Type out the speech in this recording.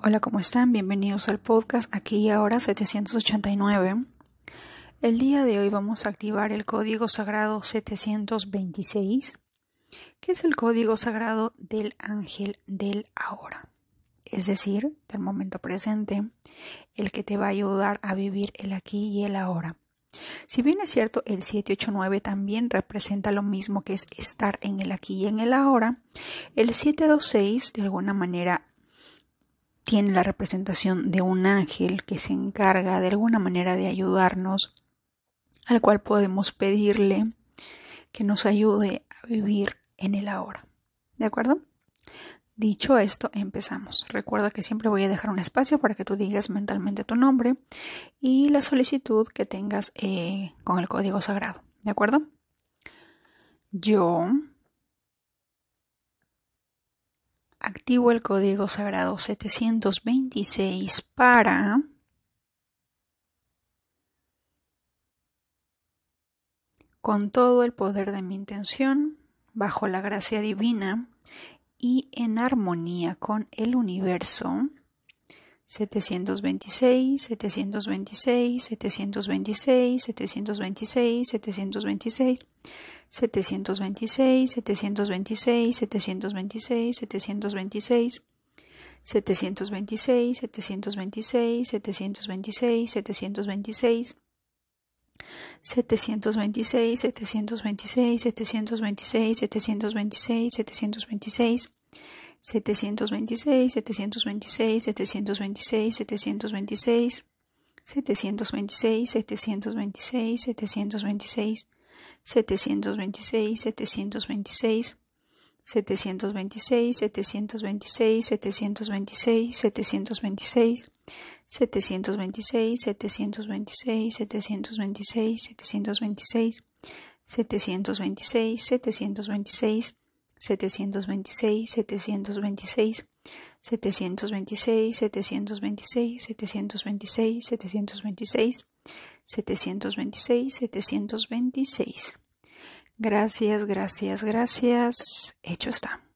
Hola, ¿cómo están? Bienvenidos al podcast aquí y ahora 789. El día de hoy vamos a activar el código sagrado 726, que es el código sagrado del ángel del ahora, es decir, del momento presente, el que te va a ayudar a vivir el aquí y el ahora. Si bien es cierto, el 789 también representa lo mismo que es estar en el aquí y en el ahora, el 726 de alguna manera tiene la representación de un ángel que se encarga de alguna manera de ayudarnos, al cual podemos pedirle que nos ayude a vivir en el ahora. ¿De acuerdo? Dicho esto, empezamos. Recuerda que siempre voy a dejar un espacio para que tú digas mentalmente tu nombre y la solicitud que tengas eh, con el código sagrado. ¿De acuerdo? Yo activo el código sagrado 726 para con todo el poder de mi intención, bajo la gracia divina y en armonía con el universo, 726, 726, 726, 726, 726, 726, 726, 726, 726, 726, 726, 726, 726, 726, 726, 726, 726, 726, 726, 726, 726, 726, 726, 726, 726, 726, 726, 726, 726, 726, 726, 726, 726, 726, 726, 726, 726, 726, 726, 726, 726, 726, 726, 726, 726. Gracias, gracias, gracias. Hecho está.